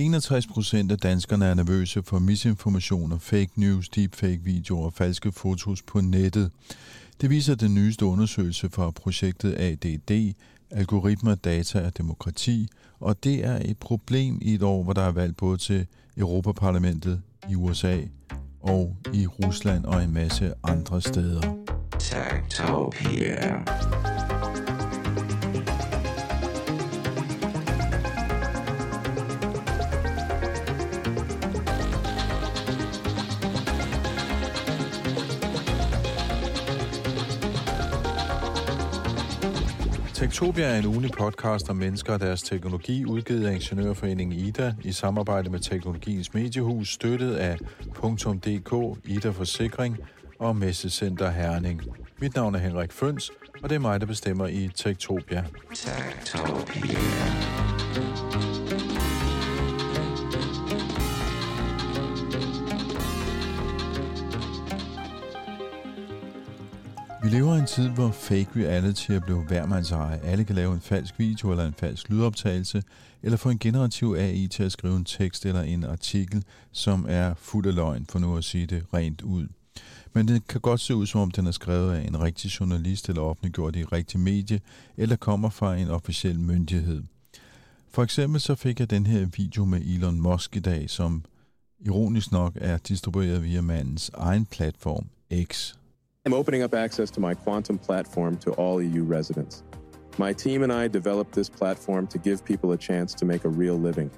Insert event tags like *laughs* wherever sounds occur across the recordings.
61 procent af danskerne er nervøse for misinformationer, fake news, deepfake-videoer og falske fotos på nettet. Det viser den nyeste undersøgelse fra projektet ADD, Algoritmer, Data og Demokrati, og det er et problem i et år, hvor der er valgt både til Europaparlamentet i USA og i Rusland og en masse andre steder. Techtopia. Tektopia er en ugenlig podcast om mennesker og deres teknologi, udgivet af Ingeniørforeningen IDA i samarbejde med Teknologiens Mediehus, støttet af .dk, IDA Forsikring og Messecenter Herning. Mit navn er Henrik Føns, og det er mig, der bestemmer i Tektopia. Tektopia. Vi lever i en tid, hvor fake reality er blevet værmandseje. Alle kan lave en falsk video eller en falsk lydoptagelse, eller få en generativ AI til at skrive en tekst eller en artikel, som er fuld af løgn, for nu at sige det rent ud. Men det kan godt se ud, som om den er skrevet af en rigtig journalist eller offentliggjort i et rigtigt medie, eller kommer fra en officiel myndighed. For eksempel så fik jeg den her video med Elon Musk i dag, som ironisk nok er distribueret via mandens egen platform X. I'm opening up access to my quantum platform to all EU residents. My team and I developed this platform to give people a chance to make a real living.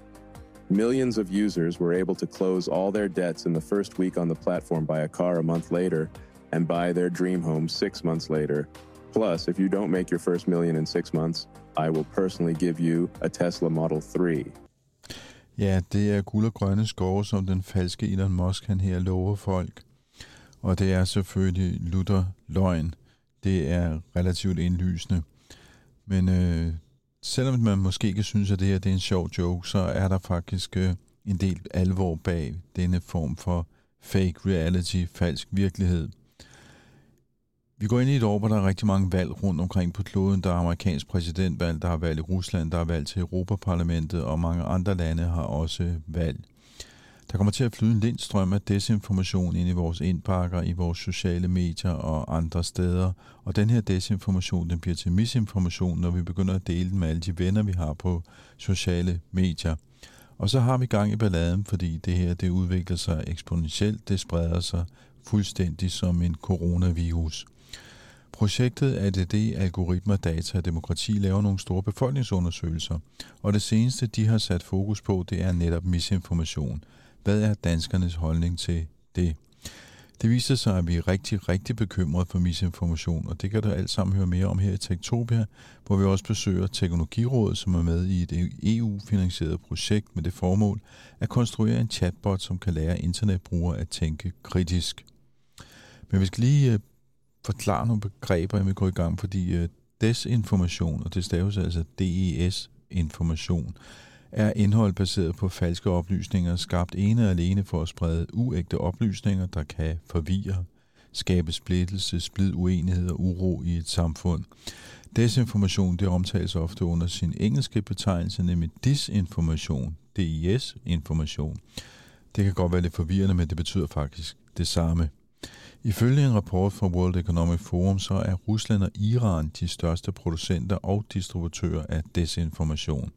Millions of users were able to close all their debts in the first week on the platform, buy a car a month later, and buy their dream home six months later. Plus, if you don't make your first million in six months, I will personally give you a Tesla Model 3. Ja, det er guld og grønne skove, som den falske Elon Musk han her lover folk. Og det er selvfølgelig Luther løgn. Det er relativt indlysende. Men øh, selvom man måske kan synes, at det her det er en sjov joke, så er der faktisk øh, en del alvor bag denne form for fake reality, falsk virkelighed. Vi går ind i et år, hvor der er rigtig mange valg rundt omkring på kloden. Der er amerikansk præsidentvalg, der er valg i Rusland, der er valg til Europaparlamentet, og mange andre lande har også valg. Der kommer til at flyde en lindstrøm af desinformation ind i vores indpakker, i vores sociale medier og andre steder. Og den her desinformation, den bliver til misinformation, når vi begynder at dele den med alle de venner, vi har på sociale medier. Og så har vi gang i balladen, fordi det her det udvikler sig eksponentielt. Det spreder sig fuldstændig som en coronavirus. Projektet ADD, Algoritmer, Data og Demokrati laver nogle store befolkningsundersøgelser, og det seneste, de har sat fokus på, det er netop misinformation – hvad er danskernes holdning til det? Det viser sig, at vi er rigtig, rigtig bekymrede for misinformation, og det kan du alt sammen høre mere om her i Tektopia, hvor vi også besøger Teknologirådet, som er med i et EU-finansieret projekt med det formål at konstruere en chatbot, som kan lære internetbrugere at tænke kritisk. Men vi skal lige uh, forklare nogle begreber, inden vi går i gang, fordi uh, desinformation, og det staves altså DES-information, er indhold baseret på falske oplysninger, skabt ene og alene for at sprede uægte oplysninger, der kan forvirre, skabe splittelse, splid uenighed og uro i et samfund. Desinformation det omtales ofte under sin engelske betegnelse, nemlig disinformation, DIS-information. Det kan godt være lidt forvirrende, men det betyder faktisk det samme. Ifølge en rapport fra World Economic Forum, så er Rusland og Iran de største producenter og distributører af desinformation.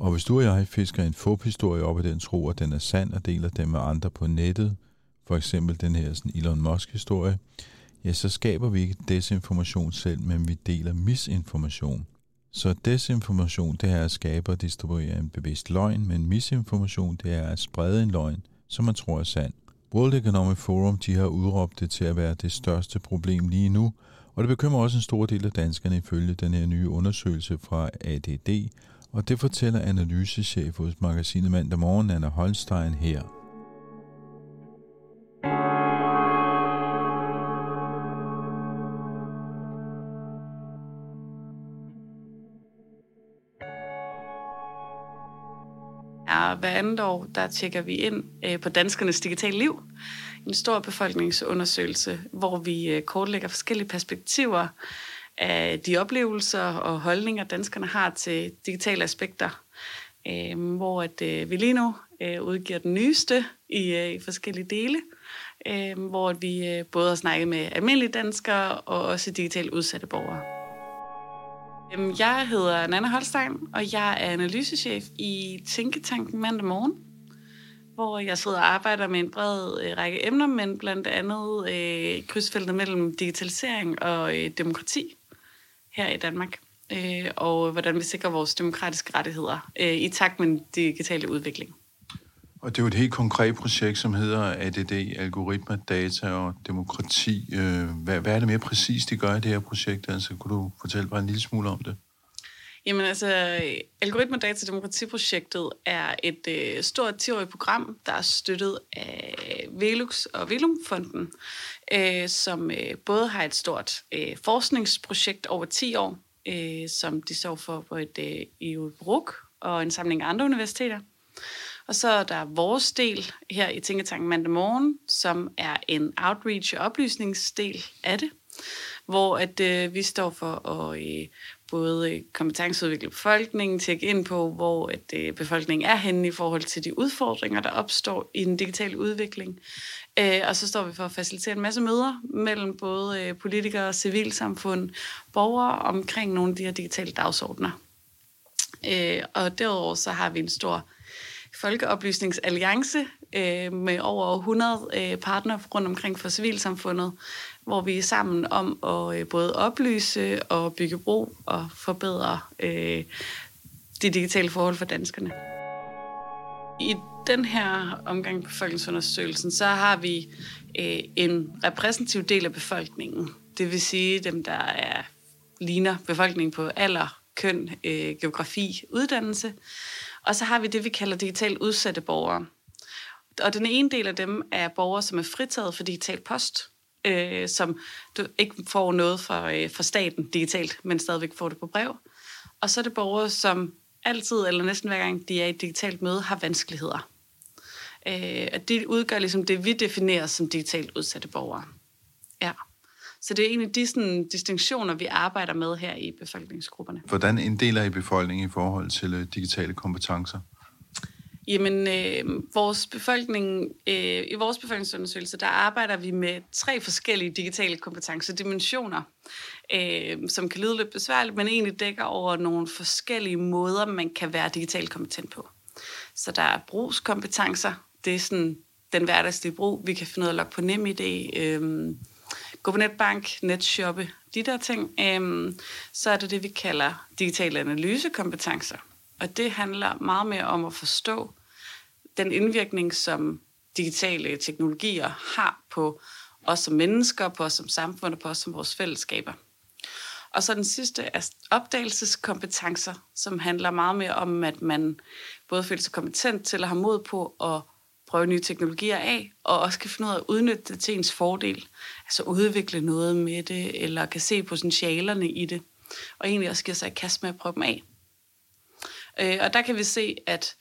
Og hvis du og jeg fisker en fuphistorie op i den tro, at den er sand og deler den med andre på nettet, for eksempel den her sådan Elon Musk-historie, ja, så skaber vi ikke desinformation selv, men vi deler misinformation. Så desinformation, det er at skabe og distribuere en bevidst løgn, men misinformation, det er at sprede en løgn, som man tror er sand. World Economic Forum, de har udråbt det til at være det største problem lige nu, og det bekymrer også en stor del af danskerne ifølge den her nye undersøgelse fra ADD, og det fortæller analysechef hos magasinet Mandag Morgen, Anna Holstein her. Ja, hver andet år, der tjekker vi ind øh, på danskernes digitale liv. En stor befolkningsundersøgelse, hvor vi øh, kortlægger forskellige perspektiver af de oplevelser og holdninger, danskerne har til digitale aspekter. øh, hvor at, øh, vi lige nu øh, udgiver den nyeste i, øh, i forskellige dele, øh, hvor vi øh, både har snakket med almindelige danskere og også digitalt udsatte borgere. Øhm, jeg hedder Nana Holstein, og jeg er analysechef i Tænketanken mandag morgen, hvor jeg sidder og arbejder med en bred øh, række emner, men blandt andet øh, krydsfeltet mellem digitalisering og øh, demokrati her i Danmark øh, og hvordan vi sikrer vores demokratiske rettigheder øh, i takt med den digitale udvikling. Og det er jo et helt konkret projekt, som hedder ADD, Algoritmer, Data og Demokrati. Øh, hvad, hvad er det mere præcist, de gør i det her projekt? Altså, kunne du fortælle bare en lille smule om det? Jamen altså, øh, Algoritmer, Data Demokratiprojektet er et øh, stort 10-årigt program, der er støttet af Velux og Velumfonden, øh, som øh, både har et stort øh, forskningsprojekt over 10 år, øh, som de står for på et øh, EU-brug og en samling af andre universiteter. Og så er der vores del her i Tænketanken mandag morgen, som er en outreach- og oplysningsdel af det, hvor at øh, vi står for at øh, både øh, kompetenceudvikle befolkningen, tjekke ind på, hvor at, øh, befolkningen er henne i forhold til de udfordringer, der opstår i den digitale udvikling. Øh, og så står vi for at facilitere en masse møder mellem både politikere, civilsamfund, borgere omkring nogle af de her digitale dagsordner. Og derudover så har vi en stor folkeoplysningsalliance øh, med over 100 øh, partnere rundt omkring for civilsamfundet, hvor vi er sammen om at øh, både oplyse og bygge bro og forbedre øh, de digitale forhold for danskerne. I den her omgang befolkningsundersøgelsen, så har vi øh, en repræsentativ del af befolkningen. Det vil sige dem, der er ligner befolkningen på alder, køn, øh, geografi, uddannelse. Og så har vi det, vi kalder digitalt udsatte borgere. Og den ene del af dem er borgere, som er fritaget for digital post, øh, som du ikke får noget fra, øh, fra staten digitalt, men stadigvæk får det på brev. Og så er det borgere, som altid, eller næsten hver gang de er i et digitalt møde, har vanskeligheder. Øh, og det udgør ligesom det, vi definerer som digitalt udsatte borgere. Ja. Så det er en af de sådan, distinktioner, vi arbejder med her i befolkningsgrupperne. Hvordan inddeler I befolkningen i forhold til øh, digitale kompetencer? Jamen, øh, vores befolkning, øh, i vores befolkningsundersøgelse, der arbejder vi med tre forskellige digitale kompetencedimensioner, øh, som kan lyde lidt besværligt, men egentlig dækker over nogle forskellige måder, man kan være digitalt kompetent på. Så der er brugskompetencer, det er sådan den hverdagslige brug. Vi kan finde ud af at logge på NemID, øh, gå på netbank, netshoppe, de der ting. Øh, så er det det, vi kalder digitale analysekompetencer. Og det handler meget mere om at forstå den indvirkning, som digitale teknologier har på os som mennesker, på os som samfund og på os som vores fællesskaber. Og så den sidste er opdagelseskompetencer, som handler meget mere om, at man både føler sig kompetent til at have mod på at prøve nye teknologier af, og også kan finde ud af at udnytte det til ens fordel. Altså udvikle noget med det, eller kan se potentialerne i det, og egentlig også give sig et kast med at prøve dem af. Øh, og der kan vi se, at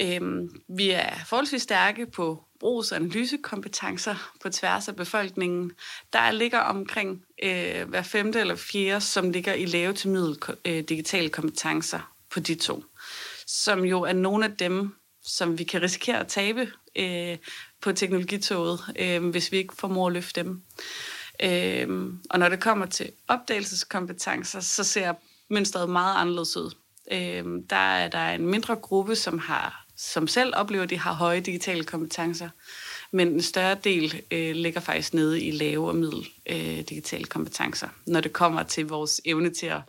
Øhm, vi er forholdsvis stærke på brugs- og analysekompetencer på tværs af befolkningen. Der ligger omkring øh, hver femte eller fjerde, som ligger i lave til middel øh, digitale kompetencer på de to. Som jo er nogle af dem, som vi kan risikere at tabe øh, på teknologitoget, øh, hvis vi ikke formår at løfte dem. Øh, og når det kommer til opdagelseskompetencer, så ser mønstret meget anderledes ud. Øh, der er der er en mindre gruppe, som har som selv oplever, at de har høje digitale kompetencer, men en større del øh, ligger faktisk nede i lave og middel øh, digitale kompetencer, når det kommer til vores evne til at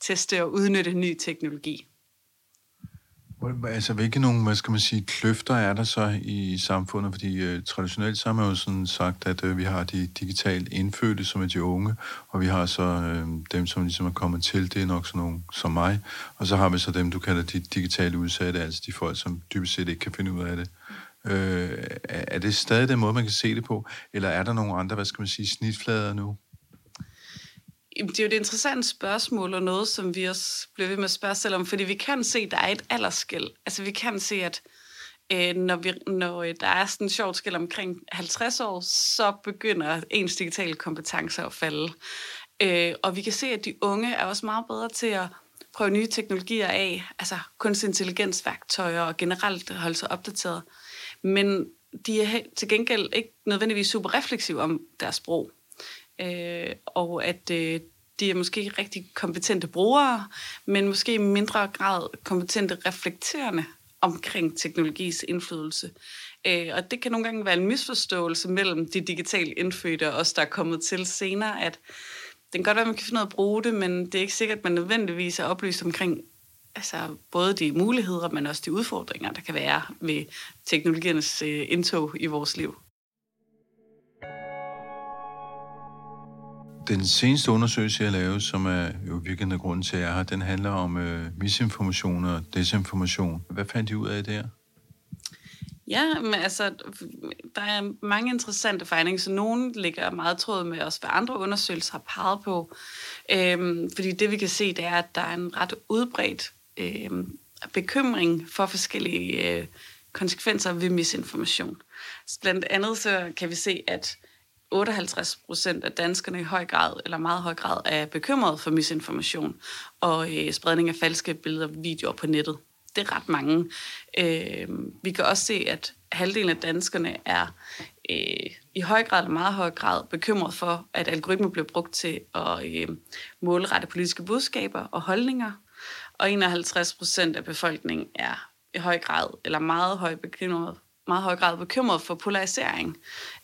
teste og udnytte ny teknologi. Altså, hvilke nogle, hvad skal man sige, kløfter er der så i samfundet? Fordi øh, traditionelt så har man jo sådan sagt, at øh, vi har de digitalt indfødte, som er de unge, og vi har så øh, dem, som ligesom er kommet til, det er nok sådan nogle som mig, og så har vi så dem, du kalder de digitale udsatte, altså de folk, som dybest set ikke kan finde ud af det. Øh, er det stadig den måde, man kan se det på, eller er der nogle andre, hvad skal man sige, snitflader nu? Det er jo et interessant spørgsmål, og noget, som vi også bliver ved med at spørge selv om, fordi vi kan se, at der er et aldersskæld. Altså vi kan se, at øh, når, vi, når øh, der er sådan et sjovt skæld omkring 50 år, så begynder ens digitale kompetencer at falde. Øh, og vi kan se, at de unge er også meget bedre til at prøve nye teknologier af, altså kunstig intelligensværktøjer og generelt holde sig opdateret. Men de er til gengæld ikke nødvendigvis super refleksive om deres sprog. Øh, og at øh, de er måske rigtig kompetente brugere, men måske i mindre grad kompetente reflekterende omkring teknologis indflydelse. Øh, og det kan nogle gange være en misforståelse mellem de digitalt indfødte og os, der er kommet til senere, at det kan godt være, at man kan finde ud af at bruge det, men det er ikke sikkert, at man nødvendigvis er oplyst omkring altså, både de muligheder, men også de udfordringer, der kan være ved teknologiernes øh, indtog i vores liv. Den seneste undersøgelse, jeg lavede, som er jo virkelig grund til, at jeg er her, den handler om øh, misinformation og desinformation. Hvad fandt I ud af der? Ja, men altså, der er mange interessante findings, så nogle ligger meget tråd med os, hvad andre undersøgelser har peget på. Øhm, fordi det vi kan se, det er, at der er en ret udbredt øhm, bekymring for forskellige øh, konsekvenser ved misinformation. Så blandt andet så kan vi se, at 58 procent af danskerne i høj grad, eller meget høj grad, er bekymret for misinformation og øh, spredning af falske billeder og videoer på nettet. Det er ret mange. Øh, vi kan også se, at halvdelen af danskerne er øh, i høj grad eller meget høj grad bekymret for, at algoritmer bliver brugt til at øh, målrette politiske budskaber og holdninger. Og 51 procent af befolkningen er i høj grad eller meget høj bekymret meget høj grad bekymret for polarisering.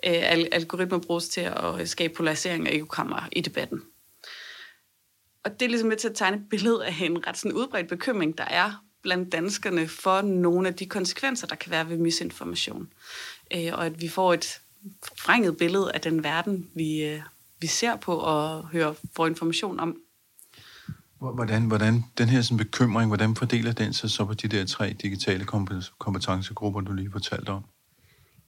Øh, algoritmer bruges til at øh, skabe polarisering og ekokammer i debatten. Og det er ligesom med til at tegne et billede af en ret sådan udbredt bekymring, der er blandt danskerne for nogle af de konsekvenser, der kan være ved misinformation. Øh, og at vi får et frænget billede af den verden, vi, øh, vi ser på og hører, får information om. Hvordan, hvordan den her sådan bekymring, hvordan fordeler den sig så på de der tre digitale kompetencegrupper, du lige fortalte om?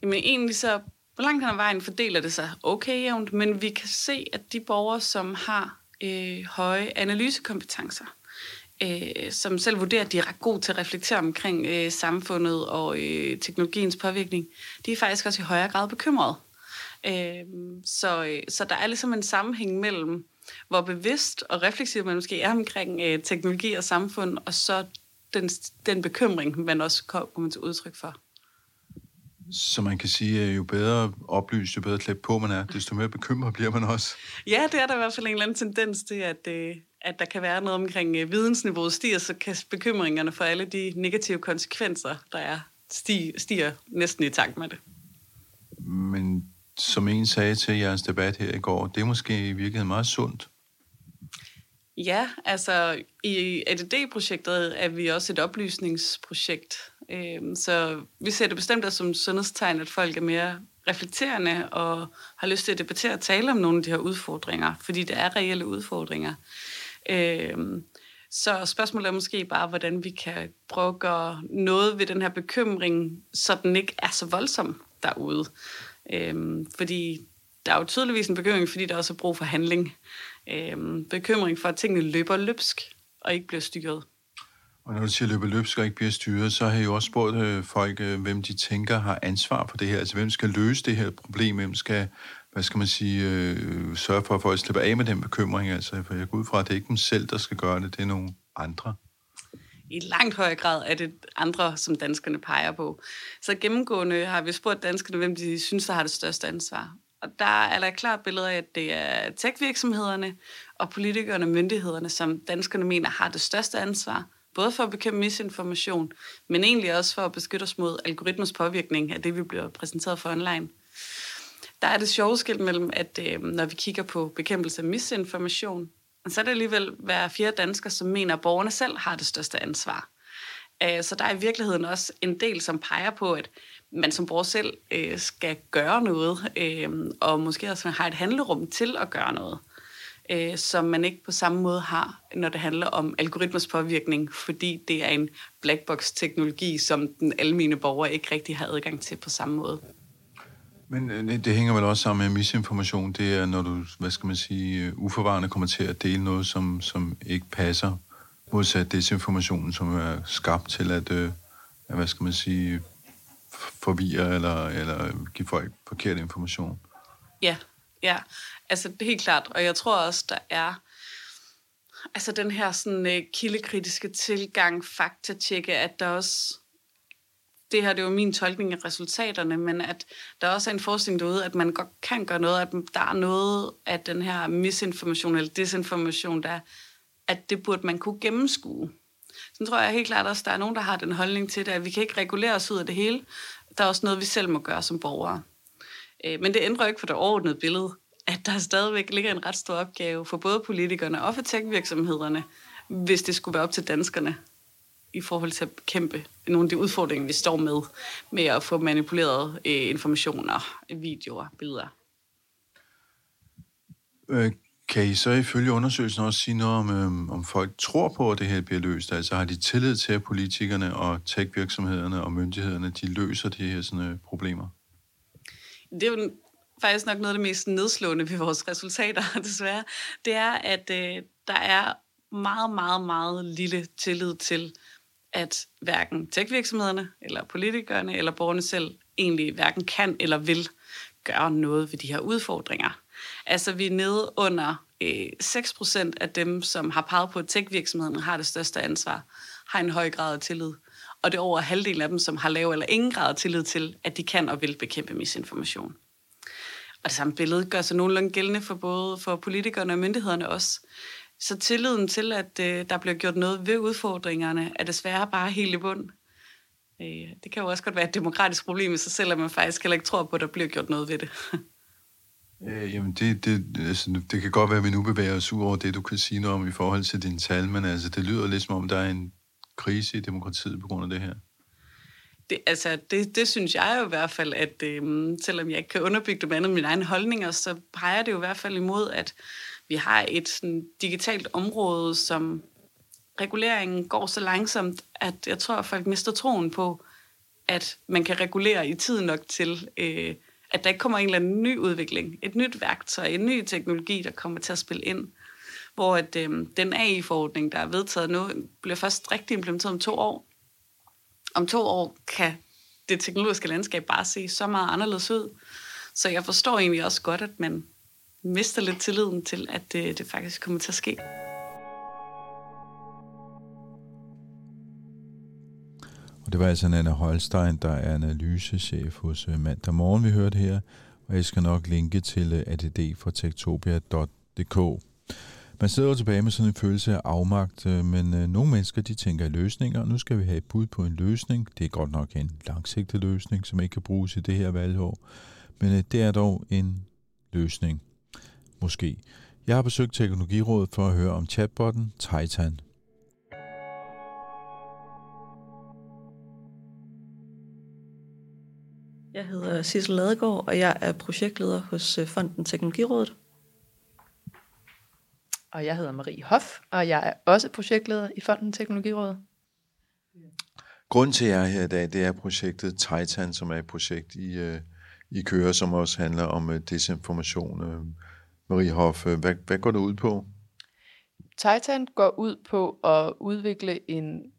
Jamen egentlig så, hvor langt hen ad vejen fordeler det sig okay jævnt, men vi kan se, at de borgere, som har øh, høje analysekompetencer, øh, som selv vurderer, at de er ret gode til at reflektere omkring øh, samfundet og øh, teknologiens påvirkning, de er faktisk også i højere grad bekymrede. Øh, så, øh, så der er ligesom en sammenhæng mellem, hvor bevidst og refleksiv man måske er omkring øh, teknologi og samfund, og så den, den bekymring, man også kommer til udtryk for. Så man kan sige, at jo bedre oplyst, jo bedre klædt på man er, desto mere bekymret bliver man også. Ja, det er der i hvert fald en eller anden tendens til, at, øh, at der kan være noget omkring øh, vidensniveauet stiger, så kan bekymringerne for alle de negative konsekvenser, der er, stiger, stiger næsten i takt med det. Men som en sagde til jeres debat her i går, det er måske i virkeligheden meget sundt. Ja, altså i ADD-projektet er vi også et oplysningsprojekt. Øhm, så vi ser det bestemt som sundhedstegn, at folk er mere reflekterende og har lyst til at debattere og tale om nogle af de her udfordringer, fordi det er reelle udfordringer. Øhm, så spørgsmålet er måske bare, hvordan vi kan prøve at gøre noget ved den her bekymring, så den ikke er så voldsom derude. Øhm, fordi der er jo tydeligvis en bekymring, fordi der også er brug for handling. Øhm, bekymring for, at tingene løber løbsk og ikke bliver styret. Og når du siger løber løbsk og ikke bliver styret, så har jeg jo også spurgt øh, folk, øh, hvem de tænker har ansvar for det her. Altså hvem skal løse det her problem? Hvem skal, hvad skal man sige, øh, sørge for, at folk slipper af med den bekymring? Altså, for jeg går ud fra, at det er ikke dem selv, der skal gøre det, det er nogle andre i langt højere grad er det andre, som danskerne peger på. Så gennemgående har vi spurgt danskerne, hvem de synes, der har det største ansvar. Og der er der et klart billede af, at det er tech-virksomhederne og politikerne og myndighederne, som danskerne mener har det største ansvar. Både for at bekæmpe misinformation, men egentlig også for at beskytte os mod algoritmers påvirkning af det, vi bliver præsenteret for online. Der er det sjove skilt mellem, at øh, når vi kigger på bekæmpelse af misinformation, så er det alligevel hver fjerde dansker, som mener, at borgerne selv har det største ansvar. Øh, så der er i virkeligheden også en del, som peger på, at man som borger selv øh, skal gøre noget, øh, og måske også har et handlerum til at gøre noget, som man ikke på samme måde har, når det handler om algoritmers påvirkning, fordi det er en blackbox-teknologi, som den almene borger ikke rigtig har adgang til på samme måde. Men øh, det hænger vel også sammen med misinformation. Det er, når du, hvad skal man sige, øh, uforvarende kommer til at dele noget, som, som ikke passer, modsat desinformationen, som er skabt til at, øh, hvad skal man sige, forvirre eller, eller give folk forkert information. Ja, ja. Altså, det er helt klart. Og jeg tror også, der er altså den her sådan øh, kildekritiske tilgang, faktatjekke, at der også, det her det er jo min tolkning af resultaterne, men at der også er en forskning derude, at man godt kan gøre noget, at der er noget af den her misinformation eller desinformation, der, at det burde man kunne gennemskue. Så tror jeg helt klart også, at der er nogen, der har den holdning til det, at vi kan ikke regulere os ud af det hele. Der er også noget, vi selv må gøre som borgere. Øh, men det ændrer ikke på det overordnede billede, at der stadigvæk ligger en ret stor opgave for både politikerne og for tech-virksomhederne, hvis det skulle være op til danskerne i forhold til at bekæmpe nogle af de udfordringer, vi står med, med at få manipuleret øh, informationer, videoer, billeder. Øh, kan I så ifølge undersøgelsen også sige noget om, øhm, om folk tror på, at det her bliver løst? Altså har de tillid til, at politikerne og tech-virksomhederne og myndighederne, de løser de her sådan, øh, problemer? Det er jo faktisk nok noget af det mest nedslående ved vores resultater, *laughs* desværre. Det er, at øh, der er meget, meget, meget lille tillid til, at hverken tech-virksomhederne, eller politikerne, eller borgerne selv egentlig hverken kan eller vil gøre noget ved de her udfordringer. Altså, vi er nede under øh, 6% af dem, som har peget på, at tech-virksomhederne har det største ansvar, har en høj grad af tillid. Og det er over halvdelen af dem, som har lav eller ingen grad af tillid til, at de kan og vil bekæmpe misinformation. Og det samme billede gør sig nogenlunde gældende for både for politikerne og myndighederne også. Så tilliden til, at øh, der bliver gjort noget ved udfordringerne, er desværre bare helt i bund. Øh, det kan jo også godt være et demokratisk problem i sig selv, at man faktisk heller ikke tror på, at der bliver gjort noget ved det. *laughs* Øh, jamen, det, det, altså, det kan godt være, at vi nu bevæger os ud over det, du kan sige noget om i forhold til dine tal, men altså, det lyder lidt som om, der er en krise i demokratiet på grund af det her. Det, altså, det, det synes jeg jo i hvert fald, at øh, selvom jeg ikke kan underbygge det med andet mine egne holdninger, så peger det jo i hvert fald imod, at vi har et sådan, digitalt område, som reguleringen går så langsomt, at jeg tror, at folk mister troen på, at man kan regulere i tid nok til, øh, at der ikke kommer en eller anden ny udvikling, et nyt værktøj, en ny teknologi, der kommer til at spille ind. Hvor at, øh, den AI-forordning, der er vedtaget nu, bliver først rigtig implementeret om to år. Om to år kan det teknologiske landskab bare se så meget anderledes ud. Så jeg forstår egentlig også godt, at man mister lidt tilliden til, at det, det faktisk kommer til at ske. Og det var altså Anna Holstein, der er analysechef hos øh, Mandag Morgen, vi hørte her. Og jeg skal nok linke til øh, uh, add tektopia.dk. Man sidder jo tilbage med sådan en følelse af afmagt, øh, men nogle mennesker de tænker i løsninger, nu skal vi have et bud på en løsning. Det er godt nok en langsigtet løsning, som ikke kan bruges i det her valgår, men det er dog en løsning. Måske. Jeg har besøgt Teknologirådet for at høre om chatbotten Titan. Jeg hedder Sissel Ladegaard, og jeg er projektleder hos øh, Fonden Teknologirådet. Og jeg hedder Marie Hoff, og jeg er også projektleder i Fonden Teknologirådet. Grunden til, at jeg er her i dag, det er projektet Titan, som er et projekt i, uh, i Kører, som også handler om uh, desinformation. Marie Hoff, uh, hvad, hvad går det ud på? Titan går ud på at udvikle en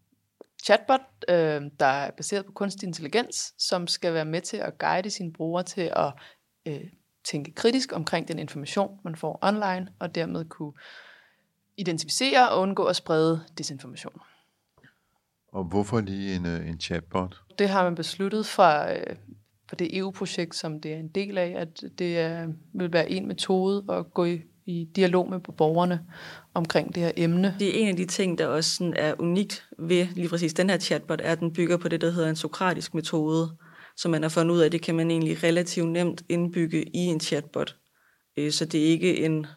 chatbot, øh, der er baseret på kunstig intelligens, som skal være med til at guide sine brugere til at øh, tænke kritisk omkring den information, man får online, og dermed kunne identificere og undgå at sprede desinformation. Og hvorfor lige en, øh, en chatbot? Det har man besluttet fra, øh, for det EU-projekt, som det er en del af, at det er, vil være en metode at gå i i dialog med borgerne omkring det her emne. Det er en af de ting, der også sådan er unikt ved lige præcis den her chatbot, er, at den bygger på det, der hedder en sokratisk metode, som man har fundet ud af, det kan man egentlig relativt nemt indbygge i en chatbot. Øh, så det er ikke en,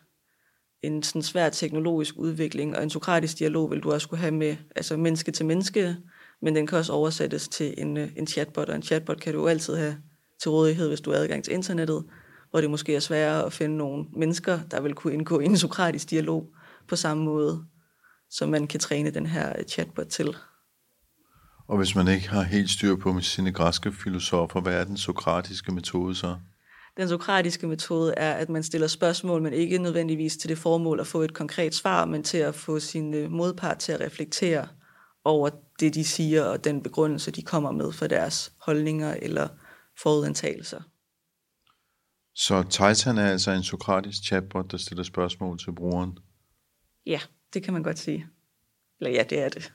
en sådan svær teknologisk udvikling, og en sokratisk dialog vil du også kunne have med altså menneske til menneske, men den kan også oversættes til en, øh, en chatbot, og en chatbot kan du altid have til rådighed, hvis du har adgang til internettet, hvor det måske er sværere at finde nogle mennesker, der vil kunne indgå i en sokratisk dialog på samme måde, som man kan træne den her chatbot til. Og hvis man ikke har helt styr på med sine græske filosofer, hvad er den sokratiske metode så? Den sokratiske metode er, at man stiller spørgsmål, men ikke nødvendigvis til det formål at få et konkret svar, men til at få sin øh, modpart til at reflektere over det, de siger, og den begrundelse, de kommer med for deres holdninger eller forudantagelser. Så Titan er altså en sokratisk chatbot, der stiller spørgsmål til brugeren? Ja, det kan man godt sige. Eller ja, det er det.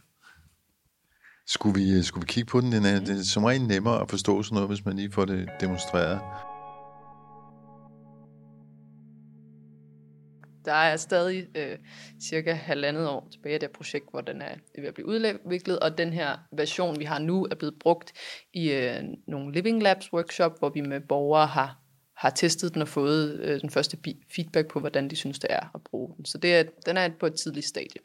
Skulle vi, skulle vi kigge på den? Den er, det er som regel nemmere at forstå sådan noget, hvis man lige får det demonstreret. Der er stadig øh, cirka halvandet år tilbage af det projekt, hvor den er ved at blive udviklet, og den her version, vi har nu, er blevet brugt i øh, nogle Living Labs workshop, hvor vi med borgere har, har testet den og fået øh, den første feedback på, hvordan de synes, det er at bruge den. Så det er, den er på et tidligt stadie.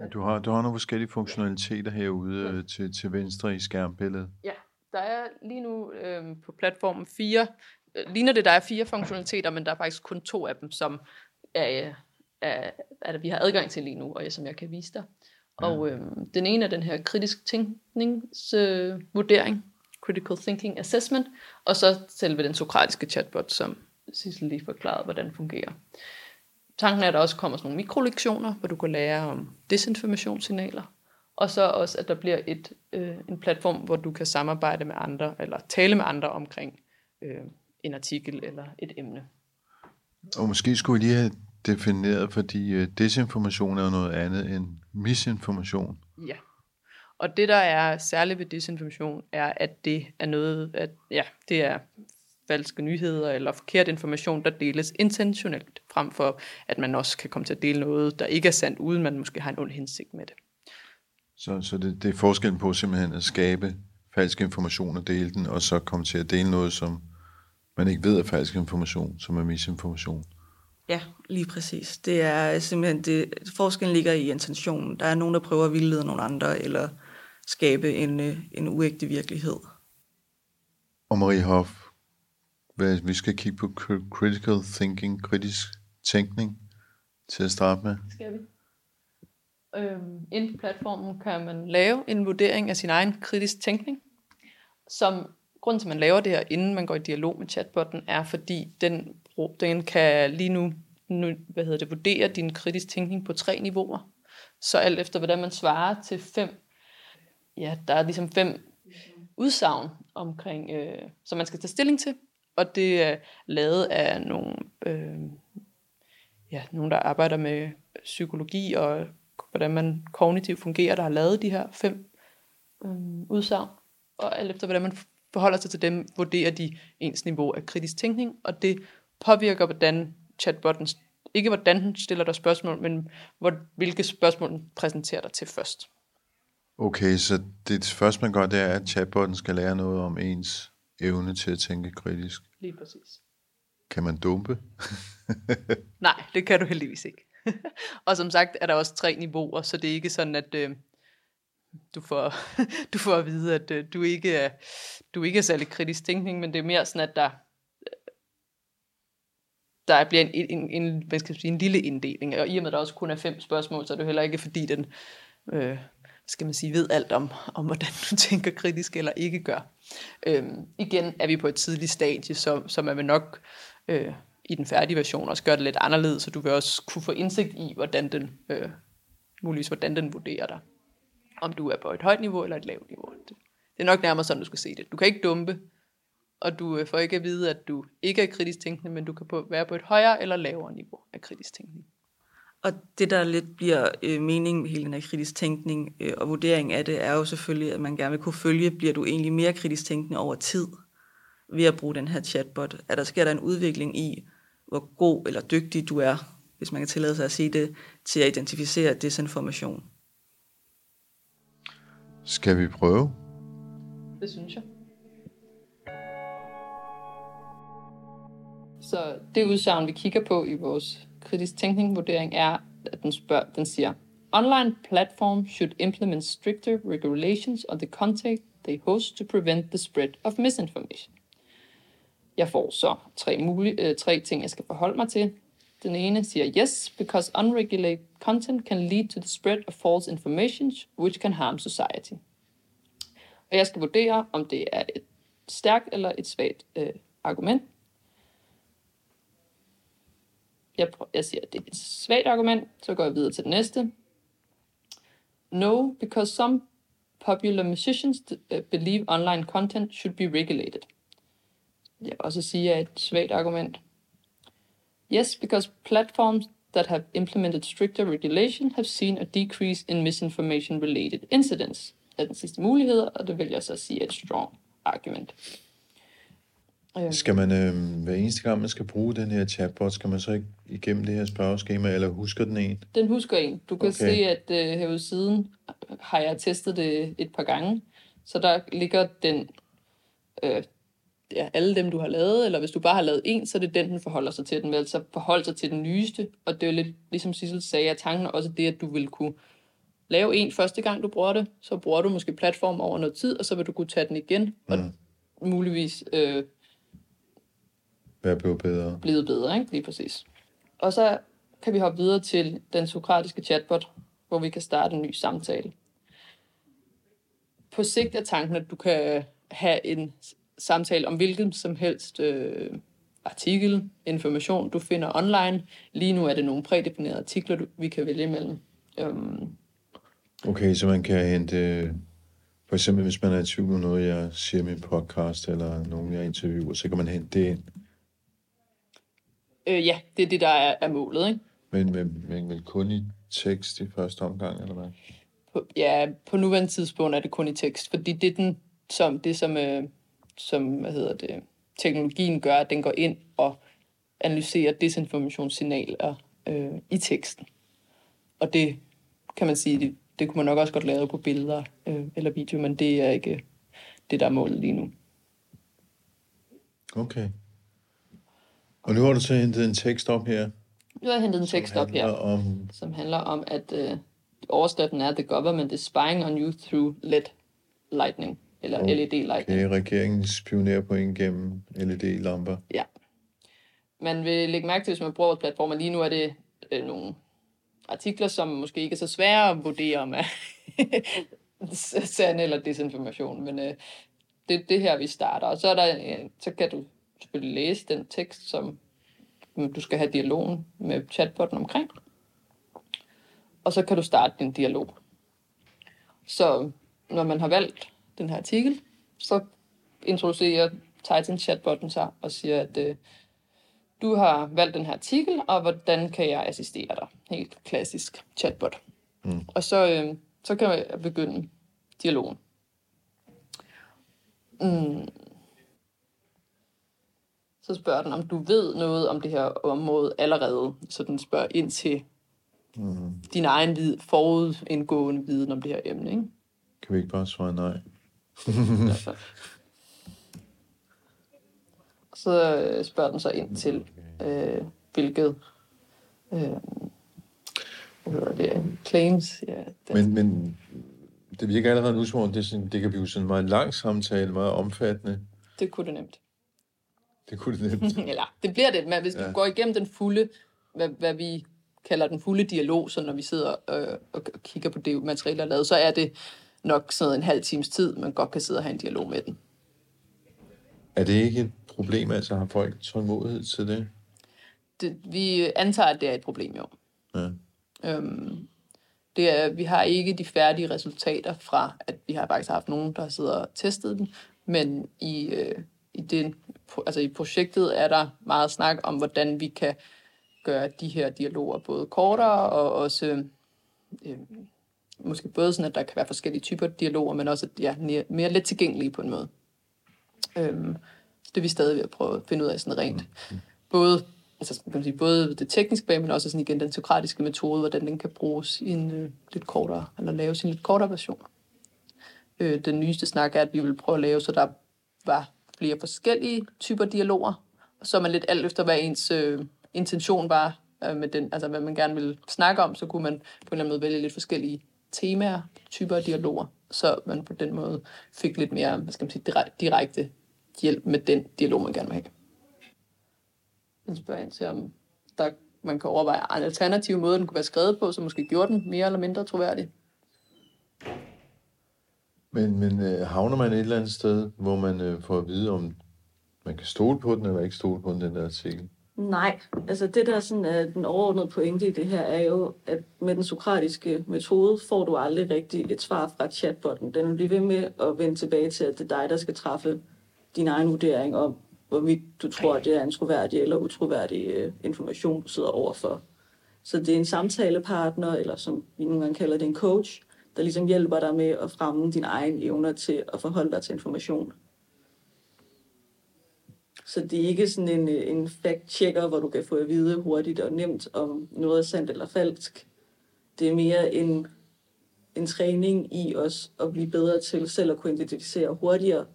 Ja, du, har, du har nogle forskellige funktionaliteter herude ja. Øh, til, til venstre i skærmbilledet. Ja, der er lige nu øh, på platformen fire, øh, ligner det, der er fire funktionaliteter, men der er faktisk kun to af dem, som er, er, er, vi har adgang til lige nu, og som jeg kan vise dig. Ja. Og øh, den ene er den her kritisk tænkningsvurdering, øh, Critical Thinking Assessment, og så selve den sokratiske chatbot, som Sissel lige forklarede, hvordan fungerer. Tanken er, at der også kommer sådan nogle mikrolektioner, hvor du kan lære om desinformationssignaler, og så også, at der bliver et, øh, en platform, hvor du kan samarbejde med andre, eller tale med andre omkring øh, en artikel eller et emne. Og måske skulle vi lige have defineret, fordi øh, desinformation er noget andet end misinformation. Ja. Og det, der er særligt ved desinformation, er, at det er noget, at ja, det er falske nyheder eller forkert information, der deles intentionelt, frem for at man også kan komme til at dele noget, der ikke er sandt, uden man måske har en ond hensigt med det. Så, så det, det er forskellen på simpelthen at skabe falsk information og dele den, og så komme til at dele noget, som man ikke ved er falsk information, som er misinformation. Ja, lige præcis. Det er simpelthen, det, forskellen ligger i intentionen. Der er nogen, der prøver at vildlede nogle andre, eller skabe en, øh, en uægte virkelighed. Og Marie Hoff, hvad, vi skal kigge på critical thinking, kritisk tænkning til at starte med. Skal vi? Øhm, inden på platformen kan man lave en vurdering af sin egen kritisk tænkning, som grunden til, at man laver det her, inden man går i dialog med chatbotten, er, fordi den, den kan lige nu, nu hvad hedder det, vurdere din kritisk tænkning på tre niveauer. Så alt efter, hvordan man svarer til fem, ja, der er ligesom fem udsagn omkring, øh, som man skal tage stilling til, og det er lavet af nogle, øh, ja, nogle, der arbejder med psykologi og hvordan man kognitivt fungerer, der har lavet de her fem øh, udsagn. Og alt efter, hvordan man forholder sig til dem, vurderer de ens niveau af kritisk tænkning, og det påvirker, hvordan chatbotten, ikke hvordan den stiller dig spørgsmål, men hvor, hvilke spørgsmål den præsenterer dig til først. Okay, så det første, man gør, det er, at chatbotten skal lære noget om ens evne til at tænke kritisk. Lige præcis. Kan man dumpe? *laughs* Nej, det kan du heldigvis ikke. *laughs* og som sagt er der også tre niveauer, så det er ikke sådan, at øh, du, får, *laughs* du får at vide, at øh, du, ikke er, du ikke er særlig kritisk tænkning, men det er mere sådan, at der, der bliver en, en, en, hvad skal jeg sige, en lille inddeling. Og i og med, at der også kun er fem spørgsmål, så er det heller ikke, fordi den øh, skal man sige, ved alt om, om, hvordan du *laughs* tænker kritisk eller ikke gør. Øhm, igen er vi på et tidligt stadie, så, så man vil nok øh, i den færdige version også gøre det lidt anderledes, så du vil også kunne få indsigt i, hvordan den, øh, muligvis hvordan den vurderer dig. Om du er på et højt niveau eller et lavt niveau. Det, det er nok nærmere sådan, du skal se det. Du kan ikke dumpe, og du øh, får ikke at vide, at du ikke er kritisk tænkende, men du kan på, være på et højere eller lavere niveau af kritisk tænkning. Og det, der lidt bliver øh, meningen med hele den her kritisk tænkning øh, og vurdering af det, er jo selvfølgelig, at man gerne vil kunne følge, bliver du egentlig mere kritisk tænkende over tid ved at bruge den her chatbot? Er der sker der en udvikling i, hvor god eller dygtig du er, hvis man kan tillade sig at sige det, til at identificere desinformation? Skal vi prøve? Det synes jeg. Så det udsagn, vi kigger på i vores kritisk tænkning vurdering er, at den, spørger, den siger, Online platforms should implement stricter regulations on the content they host to prevent the spread of misinformation. Jeg får så tre, mulige, øh, tre ting, jeg skal forholde mig til. Den ene siger, yes, because unregulated content can lead to the spread of false information, which can harm society. Og jeg skal vurdere, om det er et stærkt eller et svagt øh, argument. Jeg, prøver, jeg siger, at det er et svagt argument, så går jeg videre til det næste. No, because some popular musicians øh, believe online content should be regulated. Jeg vil også sige, at et svagt argument. Yes, because platforms that have implemented stricter regulation have seen a decrease in misinformation-related incidents. er den sidste mulighed, og det vil jeg så sige er et strong argument. Øhm. Skal man øh, hver eneste gang, man skal bruge den her chatbot, skal man så ikke igennem det her spørgeskema, eller husker den en? Den husker en. Du kan okay. se, at øh, herude siden har jeg testet det et par gange, så der ligger den, øh, ja, alle dem, du har lavet, eller hvis du bare har lavet en, så er det den, den forholder sig til. Den vil altså forholde sig til den nyeste, og det er lidt, ligesom Sissel sagde, at tanken er også det, at du vil kunne lave en første gang, du bruger det, så bruger du måske platform over noget tid, og så vil du kunne tage den igen, og mm. muligvis øh, være blevet bedre. Blevet bedre, ikke? Lige præcis. Og så kan vi hoppe videre til den sokratiske chatbot, hvor vi kan starte en ny samtale. På sigt er tanken, at du kan have en samtale om hvilken som helst øh, artikel, information, du finder online. Lige nu er det nogle prædefinerede artikler, du, vi kan vælge imellem. Um, okay, så man kan hente, for eksempel hvis man er i tvivl om noget, jeg siger i min podcast, eller nogen, jeg interviewer, så kan man hente det ind. Øh, ja, det er det, der er, er målet, ikke? Men, men, men, men kun i tekst i første omgang, eller hvad? På, ja, på nuværende tidspunkt er det kun i tekst, fordi det er den, som, det, som, øh, som hvad hedder det, teknologien gør, at den går ind og analyserer desinformationssignaler øh, i teksten. Og det kan man sige, det, det kunne man nok også godt lave på billeder øh, eller video, men det er ikke det, der er målet lige nu. Okay. Og nu har du så hentet en tekst op her. Nu har jeg hentet en tekst op her, om... som handler om, at øh, overskriften er, The government is spying on you through LED lightning, eller okay. LED lightning. Okay, regeringen spionerer på en gennem LED-lamper. Ja. Man vil lægge mærke til, hvis man bruger platformer, lige nu er det øh, nogle artikler, som måske ikke er så svære at vurdere om er *laughs* sand eller desinformation, men øh, det er det her, vi starter. Og så, er der, øh, så kan du selvfølgelig læse den tekst, som du skal have dialogen med chatbotten omkring. Og så kan du starte din dialog. Så når man har valgt den her artikel, så introducerer Titan chatbotten sig og siger, at øh, du har valgt den her artikel, og hvordan kan jeg assistere dig? Helt klassisk chatbot. Mm. Og så, øh, så kan jeg begynde dialogen. Mm så spørger den, om du ved noget om det her område allerede. Så den spørger ind til mm. din egen vid, forudindgående viden om det her emne. Ikke? Kan vi ikke bare svare nej? *laughs* så spørger den så ind til, øh, hvilket øh, hvad hedder det, claims. Ja, det. Men, men det virker allerede nu som om, det, sådan, det kan blive sådan en meget lang samtale, meget omfattende. Det kunne det nemt. Det kunne det nemt. *laughs* Eller, det bliver det, men hvis ja. du går igennem den fulde, hvad, hvad vi kalder den fulde dialog, så når vi sidder øh, og kigger på det materiale, der er lavet, så er det nok sådan en halv times tid, man godt kan sidde og have en dialog med den. Er det ikke et problem, altså har folk tålmodighed til det? det vi antager, at det er et problem, jo. Ja. Øhm, det er, vi har ikke de færdige resultater fra, at vi har faktisk haft nogen, der sidder og testet den, men i, øh, i den altså i projektet er der meget snak om, hvordan vi kan gøre de her dialoger både kortere og også øh, måske både sådan, at der kan være forskellige typer dialoger, men også at de er mere, let tilgængelige på en måde. Øhm, så det er vi stadig ved at prøve at finde ud af sådan rent. Både, altså, kan man sige, både det tekniske bag, men også sådan igen den teokratiske metode, hvordan den kan bruges i en øh, lidt kortere, eller lave sin lidt kortere version. Øh, den nyeste snak er, at vi vil prøve at lave, så der var flere forskellige typer dialoger, så man lidt alt efter, hvad ens øh, intention var øh, med den, altså hvad man gerne vil snakke om, så kunne man på en eller anden måde vælge lidt forskellige temaer, typer og dialoger, så man på den måde fik lidt mere, hvad skal man sige, direkte hjælp med den dialog, man gerne vil have. Jeg spørger ind til, om der, man kan overveje en alternativ måde, den kunne være skrevet på, så måske gjorde den mere eller mindre troværdig. Men, men øh, havner man et eller andet sted, hvor man øh, får at vide, om man kan stole på den, eller ikke stole på den, den der artikel? Nej, altså det der sådan er den overordnede pointe i det her, er jo, at med den sokratiske metode får du aldrig rigtig et svar fra chatbotten. Den vil blive ved med at vende tilbage til, at det er dig, der skal træffe din egen vurdering om, hvorvidt du tror, at det er en troværdig eller utroværdig øh, information, du sidder overfor. Så det er en samtalepartner, eller som vi nogle gange kalder det en coach, der ligesom hjælper dig med at fremme dine egne evner til at forholde dig til information. Så det er ikke sådan en, øh, en fact-checker, hvor du kan få at vide hurtigt og nemt, om noget er sandt eller falsk. Det er mere en, en træning i os at blive bedre til selv at kunne identificere hurtigere,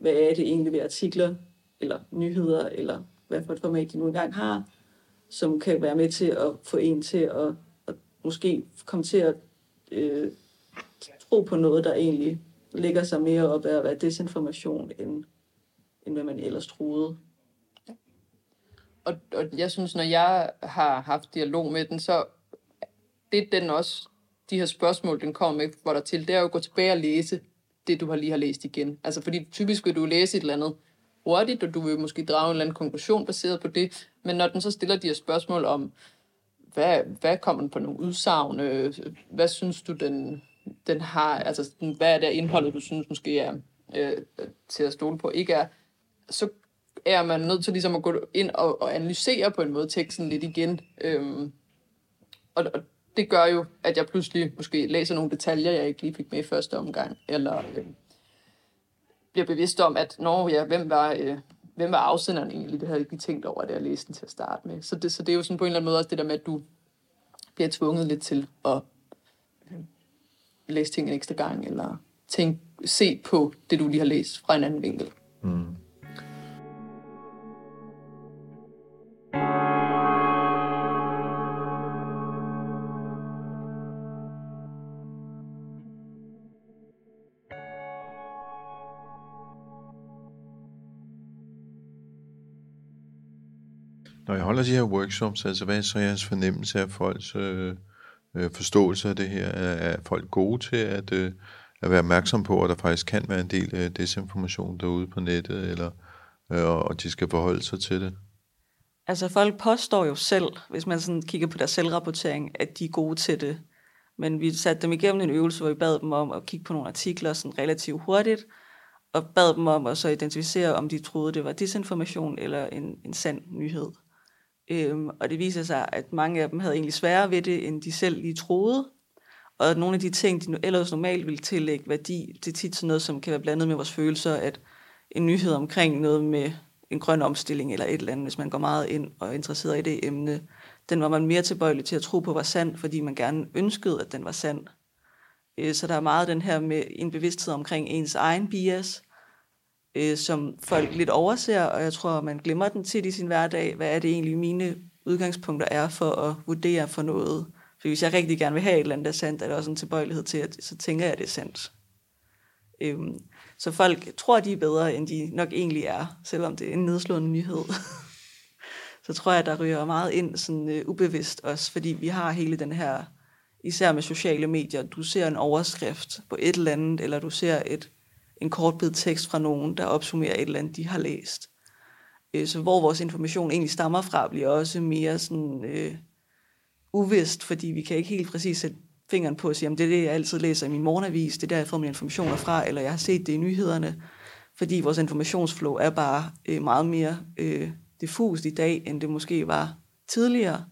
hvad er det egentlig ved artikler, eller nyheder, eller hvad for et format de nu engang har, som kan være med til at få en til at, at måske komme til at øh, tro på noget, der egentlig ligger sig mere op af at være desinformation, end, end hvad man ellers troede. Og, og jeg synes, når jeg har haft dialog med den, så det den også, de her spørgsmål, den kommer med hvor der til, det er jo at gå tilbage og læse det, du har lige har læst igen. Altså, fordi typisk vil du læse et eller andet hurtigt, og du vil måske drage en eller anden konklusion baseret på det. Men når den så stiller de her spørgsmål om, hvad, hvad kommer den på nogle udsagn? Øh, hvad synes du, den, den har? Altså, hvad er det indholdet, du synes måske er øh, til at stole på, ikke er? Så er man nødt til ligesom at gå ind og, og analysere på en måde teksten lidt igen. Øhm, og, og det gør jo, at jeg pludselig måske læser nogle detaljer, jeg ikke lige fik med i første omgang, eller øh, bliver bevidst om, at når ja, hvem var, øh, hvem var afsenderen egentlig? Det havde jeg ikke lige tænkt over, da jeg læste den til at starte med. Så det, så det er jo sådan på en eller anden måde også det der med, at du bliver tvunget lidt til at øh, læse ting en ekstra gang, eller tænk, se på det, du lige har læst fra en anden vinkel. Mm. Holder de her workshops, altså hvad er så jeres fornemmelse af folks øh, øh, forståelse af det her? Er, er folk gode til at, øh, at være opmærksom på, at der faktisk kan være en del øh, desinformation derude på nettet, eller, øh, og de skal forholde sig til det? Altså folk påstår jo selv, hvis man sådan kigger på deres selvrapportering, at de er gode til det. Men vi satte dem igennem en øvelse, hvor vi bad dem om at kigge på nogle artikler sådan relativt hurtigt, og bad dem om at så identificere, om de troede, det var desinformation eller en, en sand nyhed. Øhm, og det viser sig, at mange af dem havde egentlig sværere ved det, end de selv lige troede. Og at nogle af de ting, de ellers normalt ville tillægge værdi, det er tit sådan noget, som kan være blandet med vores følelser, at en nyhed omkring noget med en grøn omstilling eller et eller andet, hvis man går meget ind og er interesseret i det emne, den var man mere tilbøjelig til at tro på var sand, fordi man gerne ønskede, at den var sand. Øh, så der er meget den her med en bevidsthed omkring ens egen bias, øh, som folk lidt overser, og jeg tror, man glemmer den tit i sin hverdag. Hvad er det egentlig, mine udgangspunkter er for at vurdere for noget? For hvis jeg rigtig gerne vil have et eller andet, der er sandt, er der også en tilbøjelighed til, at så tænker jeg, at det er sandt. Øhm, så folk tror, de er bedre, end de nok egentlig er, selvom det er en nedslående nyhed. *laughs* så tror jeg, der ryger meget ind sådan øh, ubevidst også, fordi vi har hele den her, især med sociale medier, du ser en overskrift på et eller andet, eller du ser et en kortbid tekst fra nogen, der opsummerer et eller andet, de har læst. Øh, så hvor vores information egentlig stammer fra, bliver også mere sådan øh, uvist, fordi vi kan ikke helt præcis sætte fingeren på og sige, om det er det, jeg altid læser i min morgenavis, det er der, jeg får mine informationer fra, eller jeg har set det i nyhederne, fordi vores informationsflow er bare øh, meget mere øh, diffust i dag, end det måske var tidligere.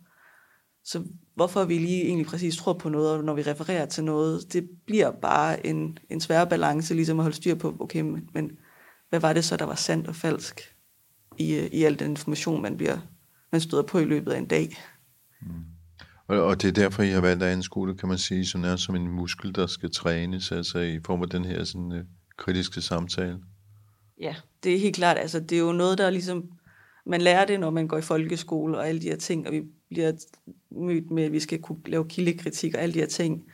Så hvorfor vi lige egentlig præcis tror på noget, og når vi refererer til noget, det bliver bare en, en svær balance, ligesom at holde styr på, okay, men, men hvad var det så, der var sandt og falsk i, i al den information, man, bliver, man støder på i løbet af en dag. Mm. Og, og det er derfor, I har valgt at skole, kan man sige, som er som en muskel, der skal trænes, altså i form af den her sådan, uh, kritiske samtale. Ja, det er helt klart. Altså, det er jo noget, der ligesom man lærer det, når man går i folkeskole og alle de her ting, og vi bliver mødt med, at vi skal kunne lave kildekritik og alle de her ting.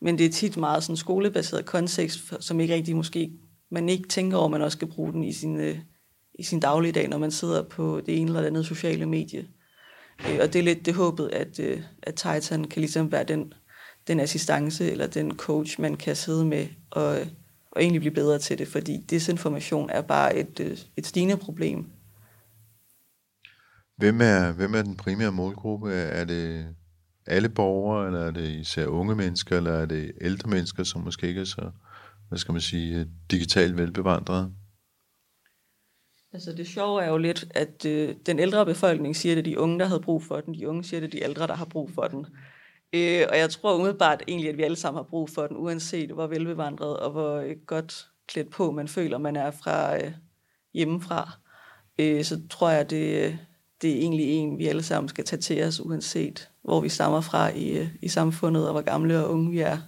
Men det er tit meget sådan skolebaseret kontekst, som ikke rigtig måske, man ikke tænker over, at man også skal bruge den i sin, øh, i sin dagligdag, når man sidder på det ene eller andet sociale medie. Øh, og det er lidt det håbet, at, øh, at Titan kan ligesom være den, den assistance eller den coach, man kan sidde med og, og egentlig blive bedre til det, fordi desinformation er bare et, et stigende problem Hvem er, hvem er den primære målgruppe? Er det alle borgere, eller er det især unge mennesker, eller er det ældre mennesker, som måske ikke er så, hvad skal man sige, digitalt velbevandrede? Altså det sjove er jo lidt, at øh, den ældre befolkning siger, at det er de unge, der havde brug for den. De unge siger, at det er de ældre, der har brug for den. Øh, og jeg tror umiddelbart egentlig, at vi alle sammen har brug for den, uanset hvor velbevandret og hvor øh, godt klædt på man føler, man er fra øh, hjemmefra. Øh, så tror jeg, det, øh, det er egentlig en, vi alle sammen skal tage til os, uanset hvor vi stammer fra i, øh, i samfundet, og hvor gamle og unge vi er.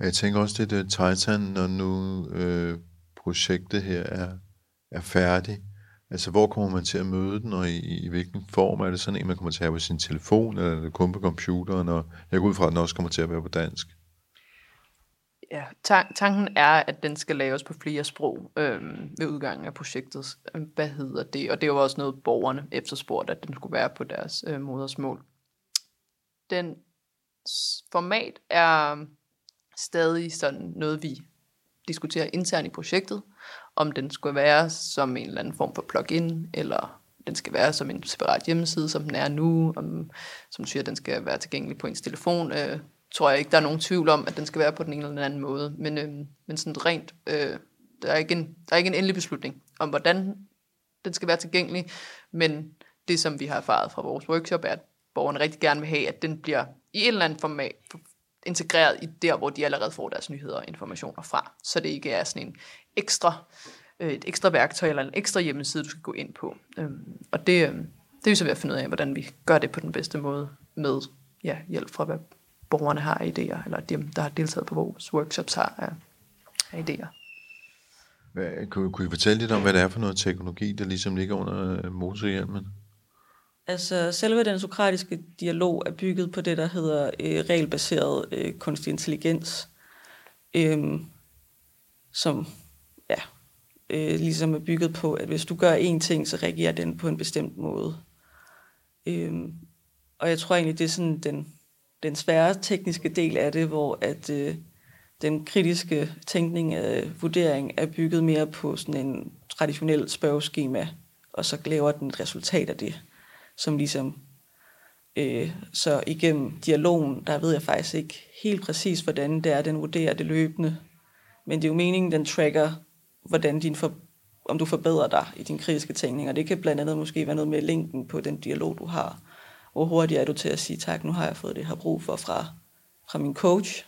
Jeg tænker også, det er Titan, når nu øh, projektet her er, er færdigt. Altså, hvor kommer man til at møde den, og i, i hvilken form? Er det sådan en, man kommer til at have på sin telefon, eller er det kun på computeren? Og jeg går ud fra, at den også kommer til at være på dansk. Ja, tan- tanken er, at den skal laves på flere sprog øh, ved udgangen af projektet. Hvad hedder det? Og det var også noget, borgerne efterspurgte, at den skulle være på deres øh, modersmål. Den format er stadig sådan noget, vi diskuterer internt i projektet, om den skulle være som en eller anden form for plugin, eller den skal være som en separat hjemmeside, som den er nu, om, som du siger, den skal være tilgængelig på ens telefon. Øh, tror jeg ikke, der er nogen tvivl om, at den skal være på den ene eller den anden måde. Men, øh, men sådan rent, øh, der, er ikke en, der er ikke en endelig beslutning om, hvordan den skal være tilgængelig, men det, som vi har erfaret fra vores workshop, er, at borgerne rigtig gerne vil have, at den bliver i et eller andet format integreret i der, hvor de allerede får deres nyheder og informationer fra. Så det ikke er sådan en ekstra, øh, et ekstra værktøj eller en ekstra hjemmeside, du skal gå ind på. Øhm, og det, øh, det er vi så ved at finde ud af, hvordan vi gør det på den bedste måde med ja, hjælp fra, borgerne har idéer, eller dem, der har deltaget på vores workshops, har af, af idéer. Hvad, kunne, kunne I fortælle lidt om, hvad det er for noget teknologi, der ligesom ligger under øh, motorhjelmen? Altså, selve den sokratiske dialog er bygget på det, der hedder øh, regelbaseret øh, kunstig intelligens, øh, som ja, øh, ligesom er bygget på, at hvis du gør én ting, så reagerer den på en bestemt måde. Øh, og jeg tror egentlig, det er sådan den, den svære tekniske del af det, hvor at øh, den kritiske tænkning af vurdering er bygget mere på sådan en traditionel spørgeskema, og så laver den et resultat af det som ligesom, øh, så igennem dialogen, der ved jeg faktisk ikke helt præcis, hvordan det er, den vurderer det løbende. Men det er jo meningen, den tracker, hvordan din for, om du forbedrer dig i din kritiske tænkning, og det kan blandt andet måske være noget med linken på den dialog, du har. Hvor hurtigt er du til at sige, tak, nu har jeg fået det, jeg har brug for fra, fra min coach.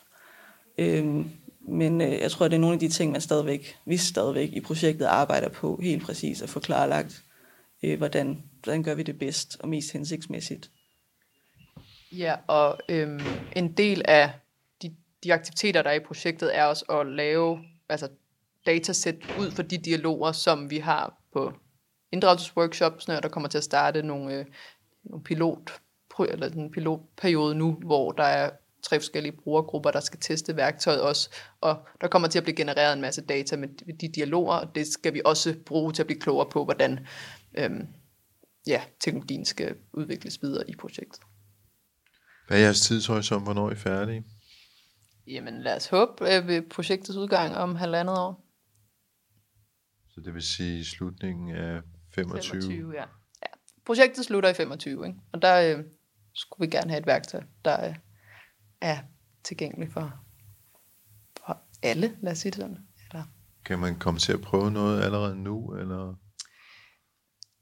Øhm, men øh, jeg tror, det er nogle af de ting, man stadigvæk, vi stadigvæk i projektet arbejder på helt præcis at få klarlagt, øh, hvordan hvordan gør vi det bedst og mest hensigtsmæssigt. Ja, og øhm, en del af de, de aktiviteter, der er i projektet, er også at lave altså, datasæt ud for de dialoger, som vi har på inddragelsesworkshops, når der kommer til at starte nogle, øh, nogle pilot, eller en pilotperiode nu, hvor der er tre forskellige brugergrupper, der skal teste værktøjet også, og der kommer til at blive genereret en masse data med de dialoger, og det skal vi også bruge til at blive klogere på, hvordan øhm, ja, teknologien skal udvikles videre i projektet. Hvad er jeres tidshorisont? Hvornår er I færdige? Jamen lad os håbe øh, ved projektets udgang om halvandet år. Så det vil sige slutningen af 25? 25, ja. Projektet slutter i 25, ikke? og der øh, skulle vi gerne have et værktøj, der øh, er tilgængeligt for, for alle, lad os sige det sådan. Eller? Kan man komme til at prøve noget allerede nu, eller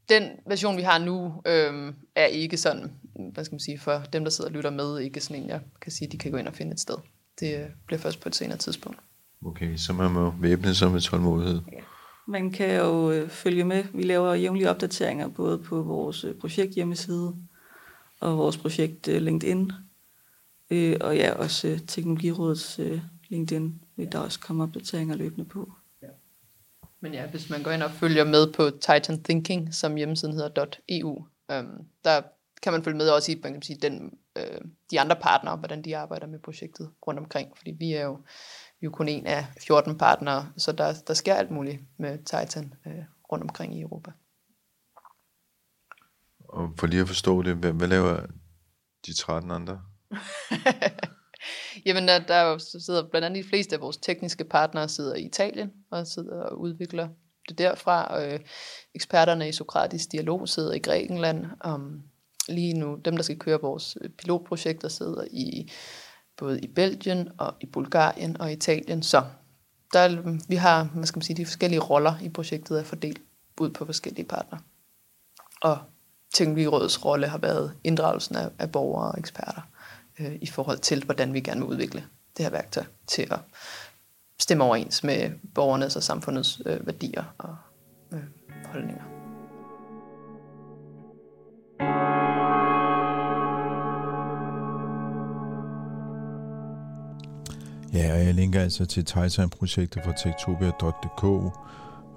den version, vi har nu, øh, er ikke sådan, hvad skal man sige, for dem, der sidder og lytter med, ikke sådan en, jeg kan sige, de kan gå ind og finde et sted. Det øh, bliver først på et senere tidspunkt. Okay, så man må væbne sig med tålmodighed. Ja. Man kan jo øh, følge med. Vi laver jævnlige opdateringer både på vores øh, projekt hjemmeside og vores projekt øh, LinkedIn. Øh, og ja, også øh, Teknologirådets øh, LinkedIn vil der også komme opdateringer løbende på. Men ja, hvis man går ind og følger med på Titan Thinking, som hjemmesiden hedder .eu, øhm, der kan man følge med også i man kan sige, den, øh, de andre partnere, hvordan de arbejder med projektet rundt omkring. Fordi vi er jo, jo kun en af 14 partnere, så der, der sker alt muligt med Titan øh, rundt omkring i Europa. Og for lige at forstå det, hvad, hvad laver de 13 andre? *laughs* Jamen, der, der sidder blandt andet de fleste af vores tekniske partnere sidder i Italien og sidder og udvikler det derfra. Øh, eksperterne i Sokratisk Dialog sidder i Grækenland. Um, lige nu, dem der skal køre vores pilotprojekter sidder i både i Belgien og i Bulgarien og Italien. Så der, vi har hvad skal man sige, de forskellige roller i projektet er fordelt ud på forskellige partnere. Og Teknologirådets rolle har været inddragelsen af, af borgere og eksperter øh, i forhold til, hvordan vi gerne vil udvikle det her værktøj til at stemme overens med borgernes og samfundets øh, værdier og øh, holdninger. Ja, og jeg linker altså til Titan-projektet fra tektopia.dk.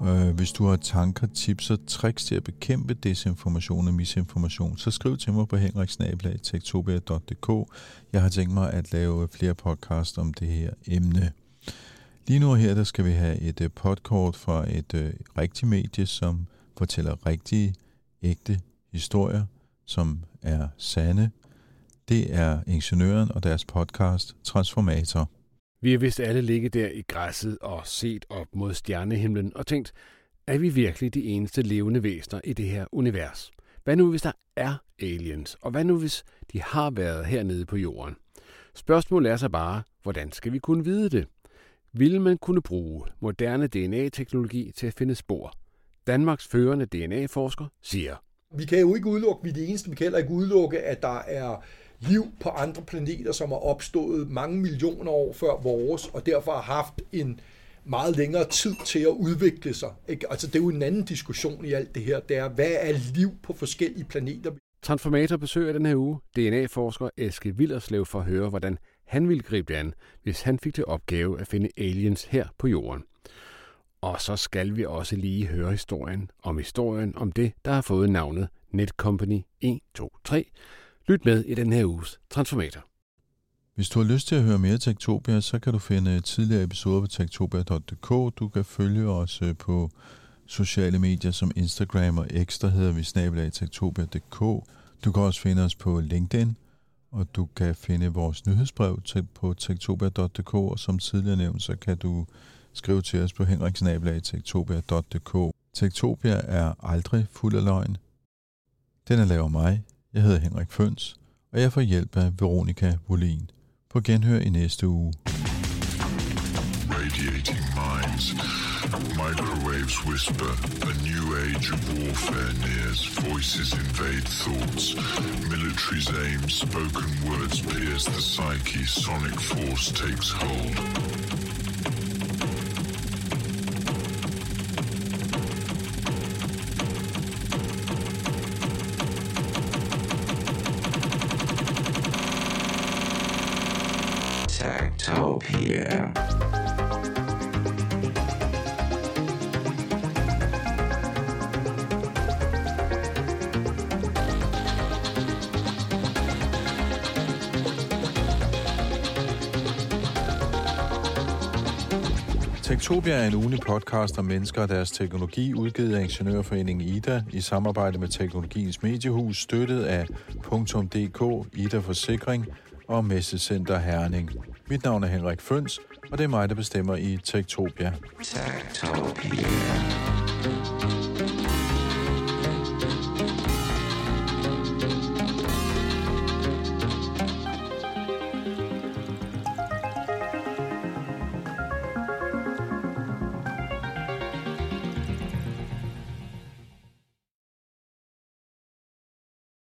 Øh, hvis du har tanker, tips og tricks til at bekæmpe desinformation og misinformation, så skriv til mig på henriksnablag.tektopia.dk. Jeg har tænkt mig at lave flere podcast om det her emne. Lige nu her, der skal vi have et øh, podkort podcast fra et øh, rigtigt medie, som fortæller rigtige, ægte historier, som er sande. Det er Ingeniøren og deres podcast Transformator. Vi har vist alle ligget der i græsset og set op mod stjernehimlen og tænkt, er vi virkelig de eneste levende væsener i det her univers? Hvad nu, hvis der er aliens? Og hvad nu, hvis de har været hernede på jorden? Spørgsmålet er så bare, hvordan skal vi kunne vide det? Vil man kunne bruge moderne DNA-teknologi til at finde spor? Danmarks førende DNA-forsker siger. Vi kan jo ikke udelukke, vi er det eneste, vi kan heller ikke udelukke, at der er liv på andre planeter, som er opstået mange millioner år før vores, og derfor har haft en meget længere tid til at udvikle sig. Ikke? Altså, det er jo en anden diskussion i alt det her. Det er, hvad er liv på forskellige planeter? Transformator besøger den her uge DNA-forsker Eske Villerslev for at høre, hvordan han ville gribe det an, hvis han fik til opgave at finde aliens her på jorden. Og så skal vi også lige høre historien om historien om det, der har fået navnet Netcompany 123, Lyt med i den her uges Transformator. Hvis du har lyst til at høre mere Tektopia, så kan du finde tidligere episoder på tektopia.dk. Du kan følge os øh, på sociale medier som Instagram og X, der hedder vi snabelag tektopia.dk. Du kan også finde os på LinkedIn, og du kan finde vores nyhedsbrev på tektopia.dk, og som tidligere nævnt, så kan du skrive til os på henriksnabelag.tektopia.dk. Tektopia er aldrig fuld af løgn. Den er lavet mig, jeg hedder Henrik Føns, og jeg får hjælp af Veronika Volin. På genhør i næste uge. Radiating minds, microwaves whisper, a new age of warfare nears, voices invade thoughts, military's aim, spoken words pierce the psyche, sonic force takes hold. Tektopia er en ugenlig podcast om mennesker og deres teknologi, udgivet af Ingeniørforeningen IDA i samarbejde med Teknologiens Mediehus, støttet af .dk, IDA Forsikring og Messecenter Herning. Mit navn er Henrik Føns, og det er mig, der bestemmer i Tektopia. Tektopia.